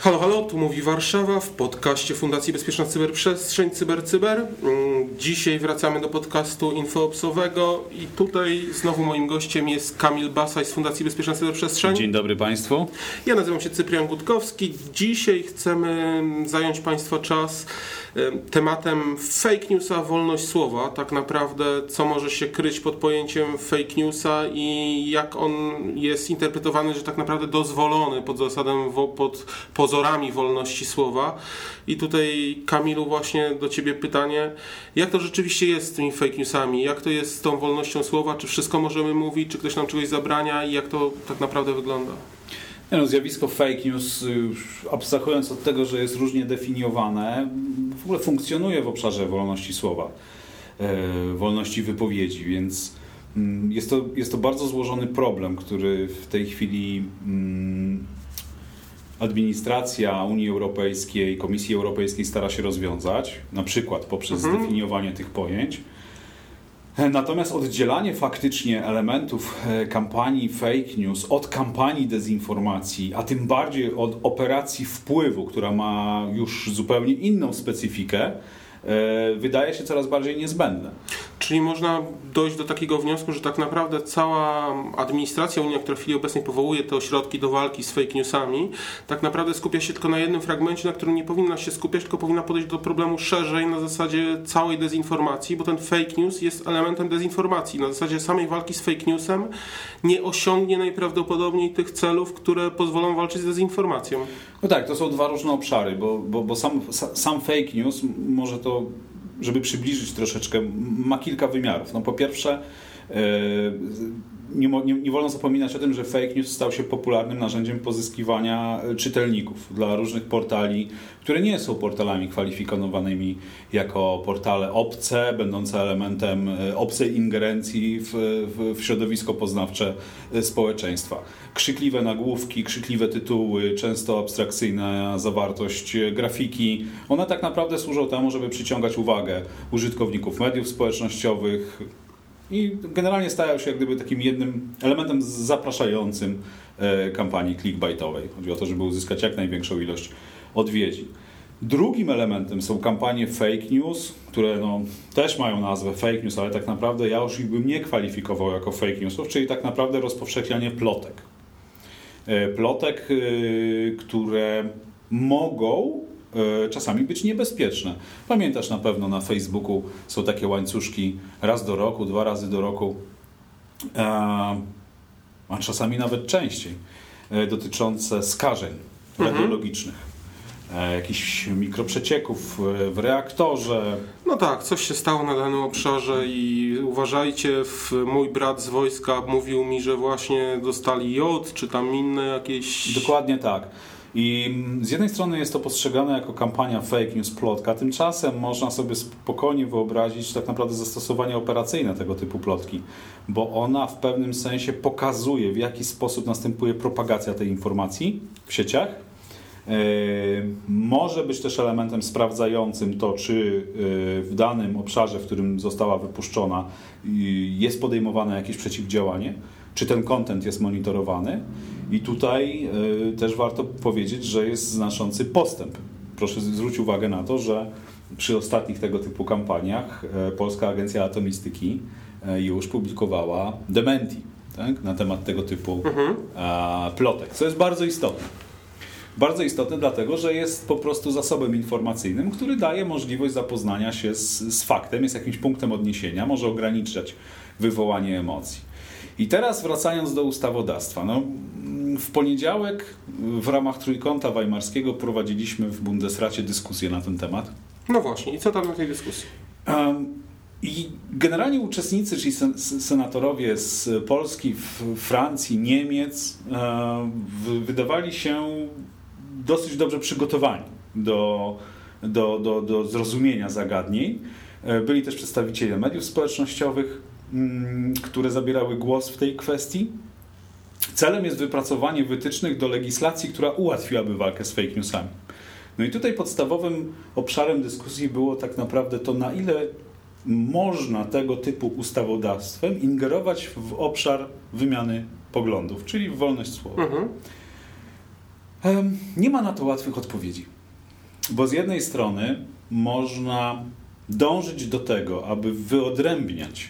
Halo, halo, tu mówi Warszawa w podcaście Fundacji Bezpieczna Cyberprzestrzeń CyberCyber. Cyber. Mm, dzisiaj wracamy do podcastu infoopsowego i tutaj znowu moim gościem jest Kamil Basaj z Fundacji Bezpieczna Cyberprzestrzeń. Dzień dobry Państwu. Ja nazywam się Cyprian Gutkowski. Dzisiaj chcemy zająć Państwa czas tematem fake newsa, wolność słowa. Tak naprawdę, co może się kryć pod pojęciem fake newsa i jak on jest interpretowany, że tak naprawdę dozwolony pod zasadą, pod pozorami wolności słowa. I tutaj, Kamilu, właśnie do Ciebie pytanie, jak to rzeczywiście jest z tymi fake newsami? Jak to jest z tą wolnością słowa? Czy wszystko możemy mówić? Czy ktoś nam czegoś zabrania? I jak to tak naprawdę wygląda? No, zjawisko fake news, już abstrahując od tego, że jest różnie definiowane, w ogóle funkcjonuje w obszarze wolności słowa, e, wolności wypowiedzi, więc mm, jest to, jest to bardzo złożony problem, który w tej chwili mm, administracja Unii Europejskiej, Komisji Europejskiej stara się rozwiązać, na przykład poprzez mhm. zdefiniowanie tych pojęć. Natomiast oddzielanie faktycznie elementów e, kampanii fake news od kampanii dezinformacji, a tym bardziej od operacji wpływu, która ma już zupełnie inną specyfikę, wydaje się coraz bardziej niezbędne. Czyli można dojść do takiego wniosku, że tak naprawdę cała administracja Unii, która w chwili obecnej powołuje te ośrodki do walki z fake newsami, tak naprawdę skupia się tylko na jednym fragmencie, na którym nie powinna się skupiać, tylko powinna podejść do problemu szerzej na zasadzie całej dezinformacji, bo ten fake news jest elementem dezinformacji. Na zasadzie samej walki z fake newsem nie osiągnie najprawdopodobniej tych celów, które pozwolą walczyć z dezinformacją. No tak, to są dwa różne obszary, bo, bo, bo sam, sam fake news może to, żeby przybliżyć troszeczkę, ma kilka wymiarów. No po pierwsze, yy, nie, nie, nie, wolno zapominać o tym, że fake news stał się popularnym narzędziem pozyskiwania e, czytelników dla różnych portali, które nie są portalami kwalifikowanymi jako portale obce, będące elementem e, obcej ingerencji w, w, w środowisko poznawcze e, społeczeństwa. Krzykliwe nagłówki, krzykliwe tytuły, często abstrakcyjna zawartość grafiki, one tak naprawdę służą temu, żeby przyciągać uwagę użytkowników mediów społecznościowych, i generalnie stają się jak gdyby takim jednym elementem zapraszającym e, kampanii clickbaitowej. Chodzi o to, żeby uzyskać jak największą ilość odwiedzin. Drugim elementem są kampanie fake news, które no, też mają nazwę fake news, ale tak naprawdę ja już ich bym nie kwalifikował jako fake newsów, czyli tak naprawdę rozpowszechnianie plotek. E, plotek, e, które mogą czasami być niebezpieczne. Pamiętasz na pewno na Facebooku są takie łańcuszki raz do roku, dwa razy do roku, e, a czasami nawet częściej, e, dotyczące skażeń mhm. radiologicznych. Jakichś mikroprzecieków w reaktorze. No tak, coś się stało na danym obszarze i uważajcie, mój brat z wojska mówił mi, że właśnie dostali jod, czy tam inne jakieś... Dokładnie tak. I z jednej strony jest to postrzegane jako kampania fake news, plotka, tymczasem można sobie spokojnie wyobrazić tak naprawdę zastosowanie operacyjne tego typu plotki, bo ona w pewnym sensie pokazuje, w jaki sposób następuje propagacja tej informacji w sieciach. E, może być też elementem sprawdzającym to, czy e, w danym obszarze, w którym została wypuszczona, jest podejmowane jakieś przeciwdziałanie, czy ten kontent jest monitorowany. I tutaj y, też warto powiedzieć, że jest znaczący postęp. Proszę zwrócić uwagę na to, że przy ostatnich tego typu kampaniach y, Polska Agencja Atomistyki y, już publikowała dementi tak, na temat tego typu mhm. plotek, co jest bardzo istotne. Bardzo istotne dlatego, że jest po prostu zasobem informacyjnym, który daje możliwość zapoznania się z, z faktem, jest jakimś punktem odniesienia, może ograniczać wywołanie emocji. I teraz wracając do ustawodawstwa. No, w poniedziałek w ramach Trójkąta Weimarskiego prowadziliśmy w Bundesracie dyskusję na ten temat. No właśnie, i co tam na tej dyskusji? I generalnie uczestnicy, czyli senatorowie z Polski, Francji, Niemiec, wydawali się dosyć dobrze przygotowani do, do, do, do zrozumienia zagadnień. E, byli też przedstawiciele mediów społecznościowych, które zabierały głos w tej kwestii. Celem jest wypracowanie wytycznych do legislacji, która ułatwiłaby walkę z fake newsami. No i tutaj podstawowym obszarem dyskusji było tak naprawdę to, na ile można tego typu ustawodawstwem ingerować w obszar wymiany poglądów, czyli w wolność słowa. Mhm. Nie ma na to łatwych odpowiedzi, bo z jednej strony można dążyć do tego, aby wyodrębniać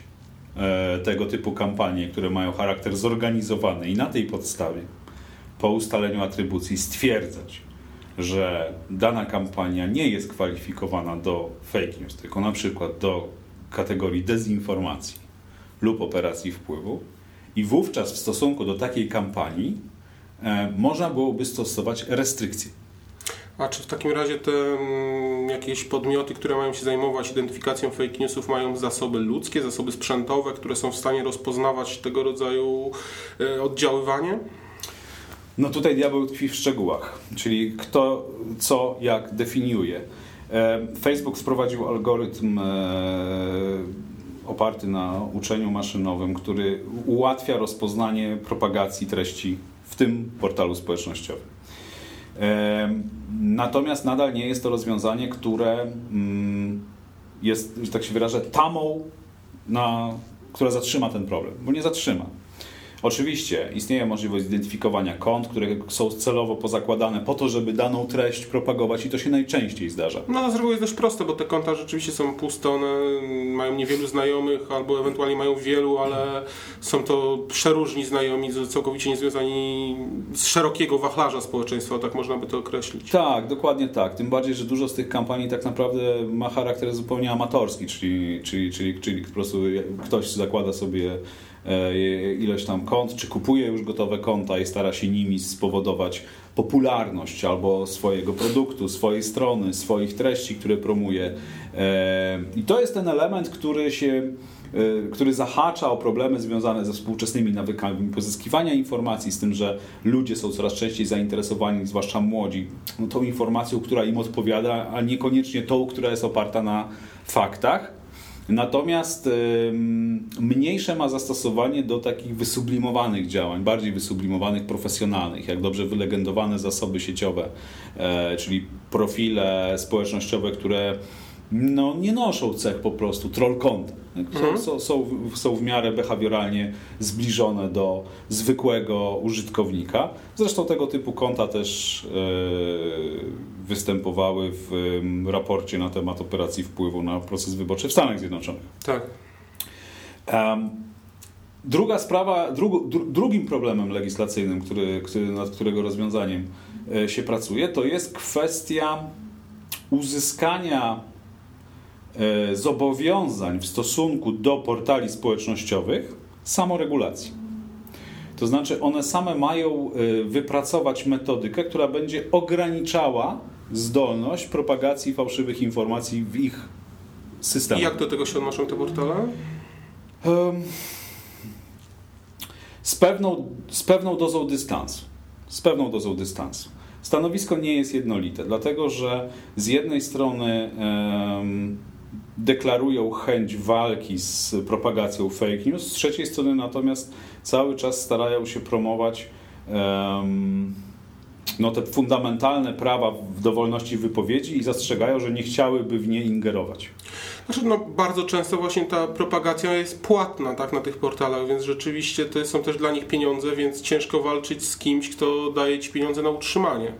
tego typu kampanie, które mają charakter zorganizowany i na tej podstawie po ustaleniu atrybucji stwierdzać, że dana kampania nie jest kwalifikowana do fake news, tylko na przykład do kategorii dezinformacji lub operacji wpływu i wówczas w stosunku do takiej kampanii e, można byłoby stosować restrykcje. A czy w takim razie te mm, jakieś podmioty, które mają się zajmować identyfikacją fake newsów, mają zasoby ludzkie, zasoby sprzętowe, które są w stanie rozpoznawać tego rodzaju e, oddziaływanie? No tutaj diabeł tkwi w szczegółach, czyli kto, co, jak definiuje. E, Facebook wprowadził algorytm e, oparty na uczeniu maszynowym, który ułatwia rozpoznanie propagacji treści w tym portalu społecznościowym. Natomiast nadal nie jest to rozwiązanie, które mm, jest, że tak się wyrażę, tamą, na, która zatrzyma ten problem, bo nie zatrzyma. Oczywiście istnieje możliwość zidentyfikowania kont, które są celowo pozakładane po to, żeby daną treść propagować i to się najczęściej zdarza. No z reguły jest dość proste, bo te konta rzeczywiście są puste, one mają niewielu znajomych albo ewentualnie mają wielu, ale są to przeróżni znajomi, całkowicie niezwiązani z szerokiego wachlarza społeczeństwa, tak można by to określić. Tak, dokładnie tak. Tym bardziej, że dużo z tych kampanii tak naprawdę ma charakter zupełnie amatorski, czyli, czyli, czyli, czyli po prostu ktoś zakłada sobie ileś tam kont, czy kupuje już gotowe konta i stara się nimi spowodować popularność albo swojego produktu, swojej strony, swoich treści, które promuje. E, I to jest ten element, który się e, który zahacza o problemy związane ze współczesnymi nawykami pozyskiwania informacji, z tym, że ludzie są coraz częściej zainteresowani, zwłaszcza młodzi, no, tą informacją, która im odpowiada, a niekoniecznie tą, która jest oparta na faktach. Natomiast mniejsze ma zastosowanie do takich wysublimowanych działań, bardziej wysublimowanych, profesjonalnych, jak dobrze wylegendowane zasoby sieciowe, e, czyli profile społecznościowe, które no, nie noszą cech po prostu troll content. Są, mhm. są, są, są, w miarę behawioralnie zbliżone do zwykłego użytkownika. Zresztą tego typu konta też e, występowały w raporcie na temat operacji wpływu na proces wyborczy w Stanach Zjednoczonych. Tak. Druga sprawa, dru, dru, drugim problemem legislacyjnym, który, który, nad którego rozwiązaniem e, się pracuje, to jest kwestia uzyskania E, zobowiązań w stosunku do portali społecznościowych samoregulacji. To znaczy, one same mają e, wypracować metodykę, która będzie ograniczała zdolność propagacji fałszywych informacji w ich systemie. I jak do tego się odnoszą te portale? Z pewną, z pewną dozą dystansu. Z pewną dozą dystansu. Stanowisko nie jest jednolite, dlatego że z jednej strony um, deklarują chęć walki z propagacją fake news, z trzeciej strony natomiast cały czas starają się promować um, no, te fundamentalne prawa do wolności wypowiedzi i zastrzegają, że nie chciałyby w nie ingerować. Znaczy, no, bardzo często właśnie ta propagacja jest płatna tak, na tych portalach, więc rzeczywiście to są też dla nich pieniądze, więc ciężko walczyć z kimś, kto daje ci pieniądze na utrzymanie.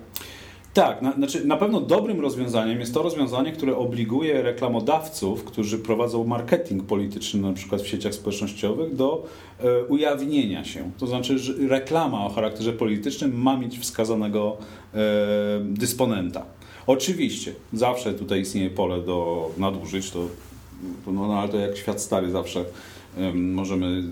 Tak, na, znaczy na pewno dobrym rozwiązaniem jest to rozwiązanie, które obliguje reklamodawców, którzy prowadzą marketing polityczny na przykład w sieciach społecznościowych do e, ujawnienia się. To znaczy, że reklama o charakterze politycznym ma mieć wskazanego e, dysponenta. Oczywiście, zawsze tutaj istnieje pole do nadużyć, to, no, no, ale to jak świat stary zawsze Możemy,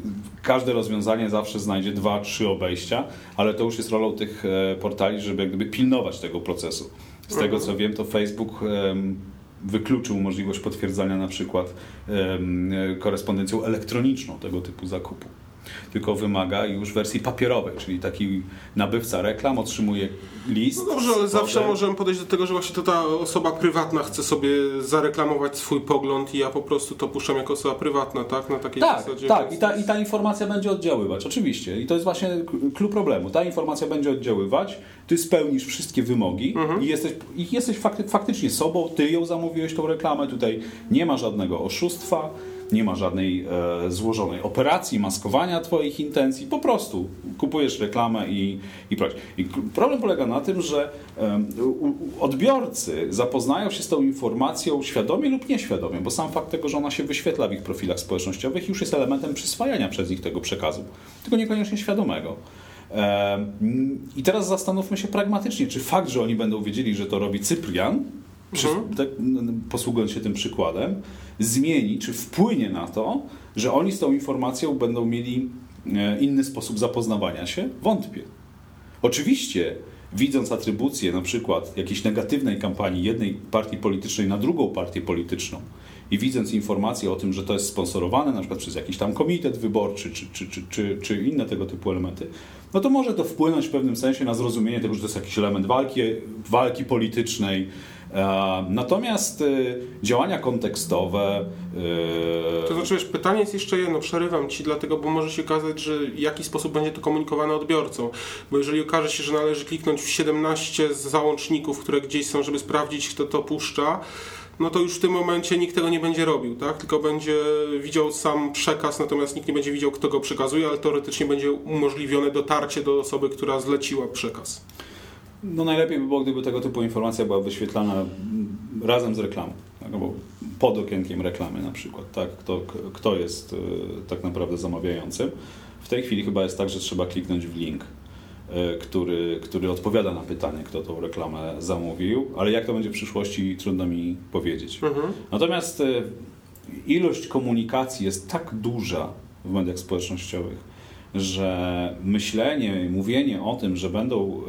każde rozwiązanie zawsze znajdzie dwa, trzy obejścia, ale to już jest rolą tych e, portali, żeby gdyby pilnować tego procesu. Z tego co wiem, to Facebook wykluczył możliwość potwierdzania na przykład korespondencją elektroniczną tego typu zakupu. Tylko wymaga już wersji papierowej, czyli taki nabywca reklam otrzymuje list. No dobrze, ale zawsze możemy podejść do tego, że właśnie to ta osoba prywatna chce sobie zareklamować swój pogląd i ja po prostu to puszczam jako osoba prywatna, tak? Na takiej tak, zasadzie. Tak, i ta, i ta informacja będzie oddziaływać, oczywiście. I to jest właśnie klucz problemu. Ta informacja będzie oddziaływać, ty spełnisz wszystkie wymogi mhm. i jesteś, i jesteś fakty, faktycznie sobą, ty ją zamówiłeś tą reklamę, tutaj nie ma żadnego oszustwa, nie ma żadnej e, złożonej operacji, maskowania Twoich intencji, po prostu kupujesz reklamę i, i. I problem polega na tym, że e, odbiorcy zapoznają się z tą informacją świadomie lub nieświadomie, bo sam fakt tego, że ona się wyświetla w ich profilach społecznościowych już jest elementem przyswajania przez nich tego przekazu, tylko niekoniecznie świadomego. I teraz zastanówmy się pragmatycznie, czy fakt, że oni będą wiedzieli, że to robi Cyprian, przy, mhm. tak, posługując się tym przykładem, zmieni, czy wpłynie na to, że oni z tą informacją będą mieli e, inny sposób zapoznawania się? Wątpię. Oczywiście, widząc atrybucję na przykład jakiejś negatywnej kampanii jednej partii politycznej na drugą partię polityczną i widząc informację o tym, że to jest sponsorowane na przykład przez jakiś tam komitet wyborczy czy, czy, czy, czy, czy inne tego typu elementy, no to może to wpłynąć w pewnym sensie na zrozumienie tego, że to jest jakiś element walki, walki politycznej, natomiast y, działania kontekstowe. Y, to znaczy, pytanie jest jeszcze jedno, przerywam ci, dlatego, bo może się okazać, że w jaki sposób będzie to komunikowane odbiorcom. Bo jeżeli okaże się, że należy kliknąć w 17 załączników, które gdzieś są, żeby sprawdzić, kto to puszcza, no to już w tym momencie nikt tego nie będzie robił, tak? Tylko będzie widział sam przekaz, natomiast nikt nie będzie widział, kto go przekazuje, ale teoretycznie będzie umożliwione dotarcie do osoby, która zleciła przekaz. No najlepiej by było, gdyby tego typu informacja była wyświetlana razem z reklamą, tak? albo pod okienkiem reklamy na przykład, tak? Kto, kto jest e, tak naprawdę zamawiającym. W tej chwili chyba jest tak, że trzeba kliknąć w link, e, który, który odpowiada na pytanie, kto tą reklamę zamówił, ale jak to będzie w przyszłości, trudno mi powiedzieć. Mhm. Natomiast e, ilość komunikacji jest tak duża w mediach społecznościowych, że myślenie, mówienie o tym, że będą,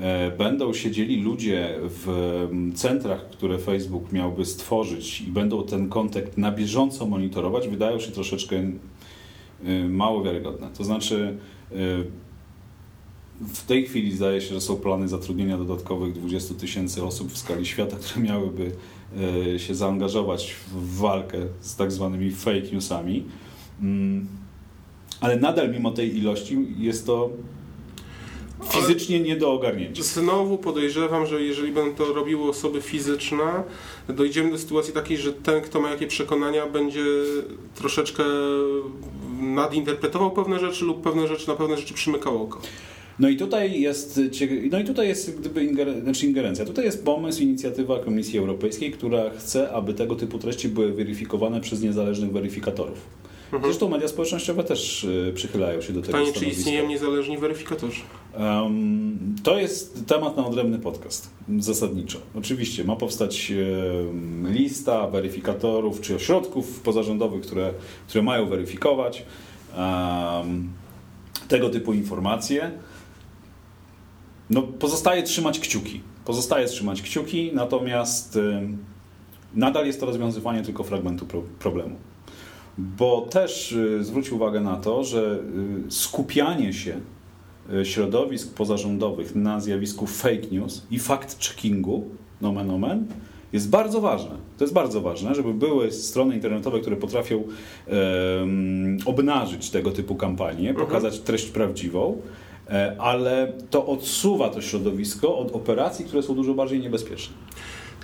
e, będą siedzieli ludzie w centrach, które Facebook miałby stworzyć i będą ten kontakt na bieżąco monitorować, wydają się troszeczkę e, mało wiarygodne. To znaczy, e, w tej chwili zdaje się, że są plany zatrudnienia dodatkowych 20 tysięcy osób w skali świata, które miałyby się zaangażować w walkę z tak zwanymi fake newsami. Mm, ale nadal mimo tej ilości jest to fizycznie nie do ogarnięcia. Znowu podejrzewam, że jeżeli będą to robiły osoby fizyczne, dojdziemy do sytuacji takiej, że ten, kto ma jakie przekonania, będzie troszeczkę nadinterpretował pewne rzeczy lub pewne rzeczy, na pewne rzeczy przymykał oko. No i tutaj jest, no i tutaj jest gdyby inger, znaczy ingerencja. Tutaj jest pomysł, inicjatywa Komisji Europejskiej, która chce, aby tego typu treści były weryfikowane przez niezależnych weryfikatorów. Mhm. Zresztą media społecznościowe też y, przychylają się do tego Pytanie, czy istnieją niezależni weryfikatorzy? Um, to jest temat na odrębny podcast, zasadniczo. Oczywiście ma powstać um, lista weryfikatorów czy ośrodków pozarządowych, które, które mają weryfikować um, tego typu informacje. No, pozostaje trzymać kciuki. Pozostaje trzymać kciuki, natomiast nadal jest to rozwiązywanie tylko fragmentu pro problemu bo też y, zwróć uwagę na to, że y, skupianie się y, środowisk pozarządowych na zjawisku fake news i fact-checkingu, nomen omen, jest bardzo ważne. To jest bardzo ważne, żeby były strony internetowe, które potrafią um, obnażyć tego typu kampanie, mhm. pokazać treść prawdziwą, e, ale to odsuwa to środowisko od operacji, które są dużo bardziej niebezpieczne.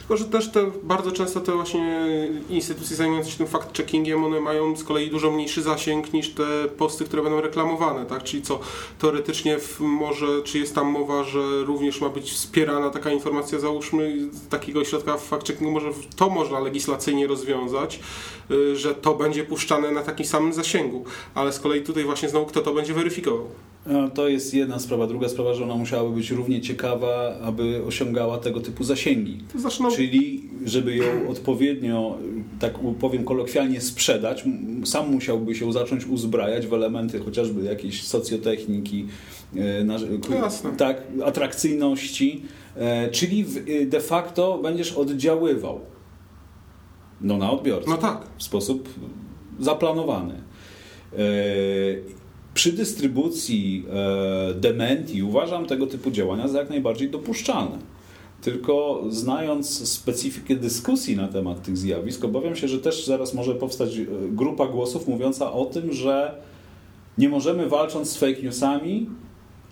Tylko, że też te bardzo często te właśnie instytucje zajmujące się tym fact-checkingiem, one mają z kolei dużo mniejszy zasięg niż te posty, które będą reklamowane, tak? Czyli co teoretycznie może, czy jest tam mowa, że również ma być wspierana taka informacja, załóżmy, takiego środka fact-checkingu, może to można legislacyjnie rozwiązać, y, że to będzie puszczane na takim samym zasięgu, ale z kolei tutaj właśnie znowu kto to będzie weryfikował. No, to jest jedna sprawa. Druga sprawa, że ona musiałaby być równie ciekawa, aby osiągała tego typu zasięgi. Czyli, żeby ją odpowiednio, tak powiem kolokwialnie, sprzedać, sam musiałby się zacząć uzbrajać w elementy chociażby jakiejś socjotechniki, e, tak, atrakcyjności, e, czyli e, de facto będziesz oddziaływał no, na odbiorcę. No tak. W sposób zaplanowany. Przy dystrybucji dementi uważam tego typu działania za jak najbardziej dopuszczalne. Tylko znając specyfikę dyskusji na temat tych zjawisk, obawiam się, że też zaraz może powstać grupa głosów mówiąca o tym, że nie możemy walcząc z fake newsami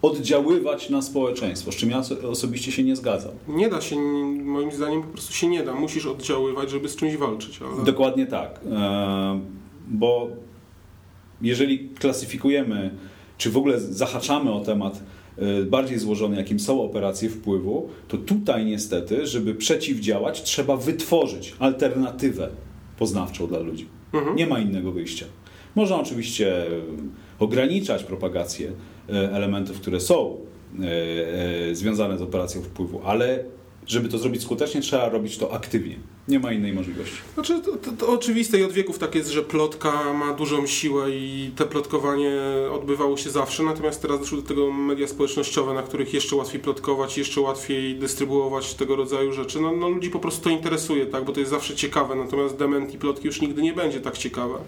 oddziaływać na społeczeństwo, z czym ja osobiście się nie zgadzam. Nie da się, moim zdaniem po prostu się nie da. Musisz oddziaływać, żeby z czymś walczyć. Ale... Dokładnie tak. E, bo jeżeli klasyfikujemy, czy w ogóle zahaczamy o temat e, bardziej złożony, jakim są operacje wpływu, to tutaj niestety, żeby przeciwdziałać, trzeba wytworzyć alternatywę poznawczą dla ludzi. Mhm. Nie ma innego wyjścia. Można oczywiście ograniczać propagację e, elementów, które są związane z operacją wpływu, ale żeby to zrobić skutecznie, trzeba robić to aktywnie. Nie ma innej możliwości. Znaczy, to, to, to, oczywiste i od wieków tak jest, że plotka ma dużą siłę i te plotkowanie odbywało się zawsze, natomiast teraz doszły do tego media społecznościowe, na których jeszcze łatwiej plotkować, jeszcze łatwiej dystrybuować tego rodzaju rzeczy. No, no ludzi po prostu to interesuje, tak, bo to jest zawsze ciekawe, natomiast dement i plotki już nigdy nie będzie tak ciekawe.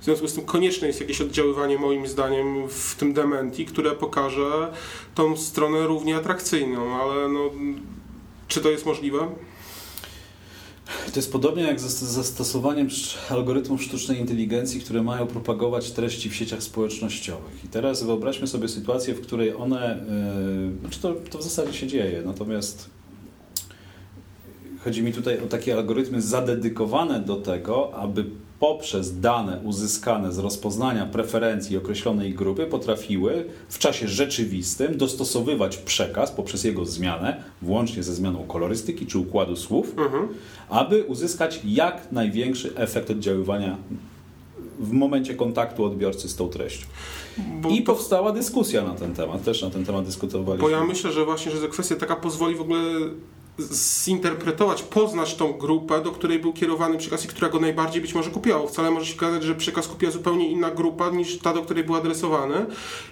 W związku z tym konieczne jest jakieś oddziaływanie moim zdaniem w tym dementi, które pokaże tą stronę równie atrakcyjną, ale no czy to jest możliwe? To jest podobnie jak z zastosowaniem algorytmów sztucznej inteligencji, które mają propagować treści w sieciach społecznościowych. I teraz wyobraźmy sobie sytuację, w której one, yy, znaczy to, to w zasadzie się dzieje, natomiast chodzi mi tutaj o takie algorytmy zadedykowane do tego, aby poprzez dane uzyskane z rozpoznania preferencji określonej grupy potrafiły w czasie rzeczywistym dostosowywać przekaz poprzez jego zmianę, włącznie ze zmianą kolorystyki czy układu słów, mhm. aby uzyskać jak największy efekt oddziaływania w momencie kontaktu odbiorcy z tą treścią. Bo I powstała dyskusja na ten temat, też na ten temat dyskutowaliśmy. Bo ja myślę, że właśnie, że kwestia taka pozwoli w ogóle zinterpretować, poznać tą grupę, do której był kierowany przekaz i która go najbardziej być może kupiła. Wcale może się okazać, że przekaz kupiła zupełnie inna grupa niż ta, do której był adresowany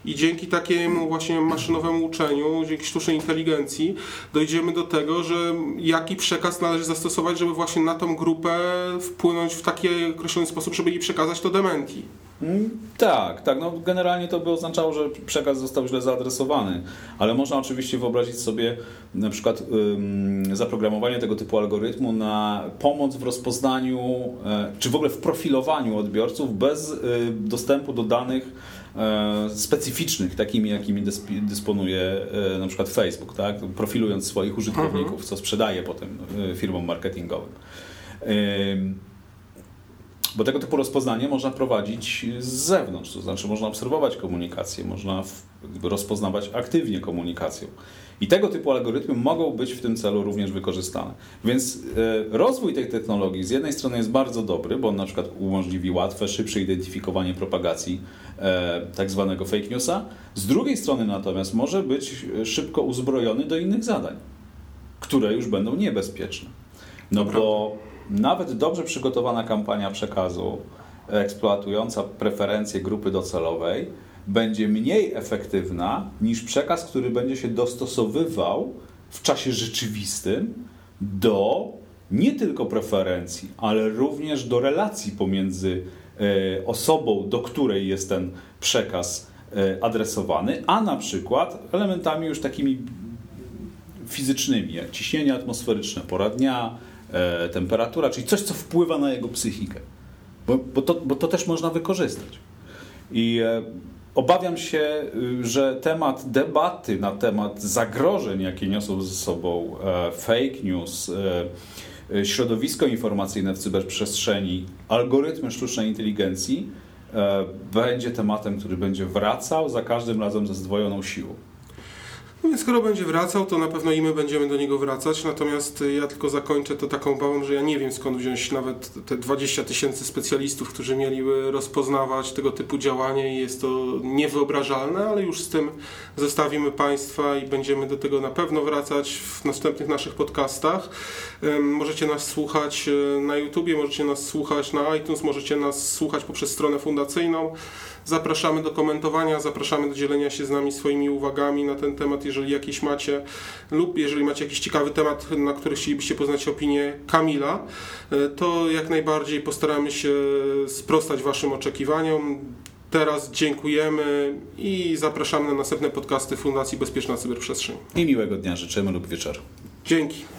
i dzięki takiemu właśnie maszynowemu uczeniu, dzięki sztucznej inteligencji dojdziemy do tego, że jaki przekaz należy zastosować, żeby właśnie na tą grupę wpłynąć w taki określony sposób, żeby jej przekazać to dementi. Mm, tak, tak. No, generalnie to by oznaczało, że przekaz został źle zaadresowany, ale można oczywiście wyobrazić sobie na przykład ym, zaprogramowanie tego typu algorytmu na pomoc w rozpoznaniu, e, czy w ogóle w profilowaniu odbiorców bez y, dostępu do danych e, specyficznych, takimi jakimi dysponuje e, na przykład Facebook, tak? profilując swoich użytkowników, mhm. co sprzedaje potem firmom marketingowym. Bo tego typu rozpoznanie można prowadzić z zewnątrz, to znaczy można obserwować komunikację, można rozpoznawać aktywnie komunikację. I tego typu algorytmy mogą być w tym celu również wykorzystane. Więc e, rozwój tej technologii z jednej strony jest bardzo dobry, bo on na przykład umożliwi łatwe, szybsze identyfikowanie propagacji e, tak zwanego fake newsa. Z drugiej strony natomiast może być szybko uzbrojony do innych zadań, które już będą niebezpieczne. No bo nawet dobrze przygotowana kampania przekazu eksploatująca preferencje grupy docelowej będzie mniej efektywna niż przekaz, który będzie się dostosowywał w czasie rzeczywistym do nie tylko preferencji, ale również do relacji pomiędzy e, osobą, do której jest ten przekaz e, adresowany, a na przykład elementami już takimi fizycznymi, jak ciśnienie atmosferyczne, pora dnia, e, temperatura, czyli coś, co wpływa na jego psychikę. Bo, bo, to, bo to też można wykorzystać. I e, obawiam się, y, że temat debaty na temat zagrożeń, jakie niosą ze sobą e, fake news, środowisko informacyjne w cyberprzestrzeni, algorytmy sztucznej inteligencji, będzie tematem, który będzie wracał za każdym razem ze zdwojoną siłą. No więc skoro będzie wracał, to na pewno i my będziemy do niego wracać. Natomiast ja tylko zakończę to taką bałą, że ja nie wiem skąd wziąć nawet te 20 tysięcy specjalistów, którzy mieliby rozpoznawać tego typu działanie i jest to niewyobrażalne, ale już z tym zostawimy Państwa i będziemy do tego na pewno wracać w następnych naszych podcastach. Możecie nas słuchać e, na YouTubie, możecie nas słuchać na iTunes, możecie nas słuchać poprzez stronę fundacyjną. Zapraszamy do komentowania, zapraszamy do dzielenia się z nami swoimi uwagami na ten temat, jeżeli jakieś macie, lub jeżeli macie jakiś ciekawy temat, na który chcielibyście poznać opinię Kamila, e, to jak najbardziej postaramy się sprostać Waszym oczekiwaniom teraz dziękujemy i zapraszamy na następne podcasty Fundacji Bezpieczna Cyberprzestrzeń. I miłego dnia życzymy lub wieczoru. Dzięki.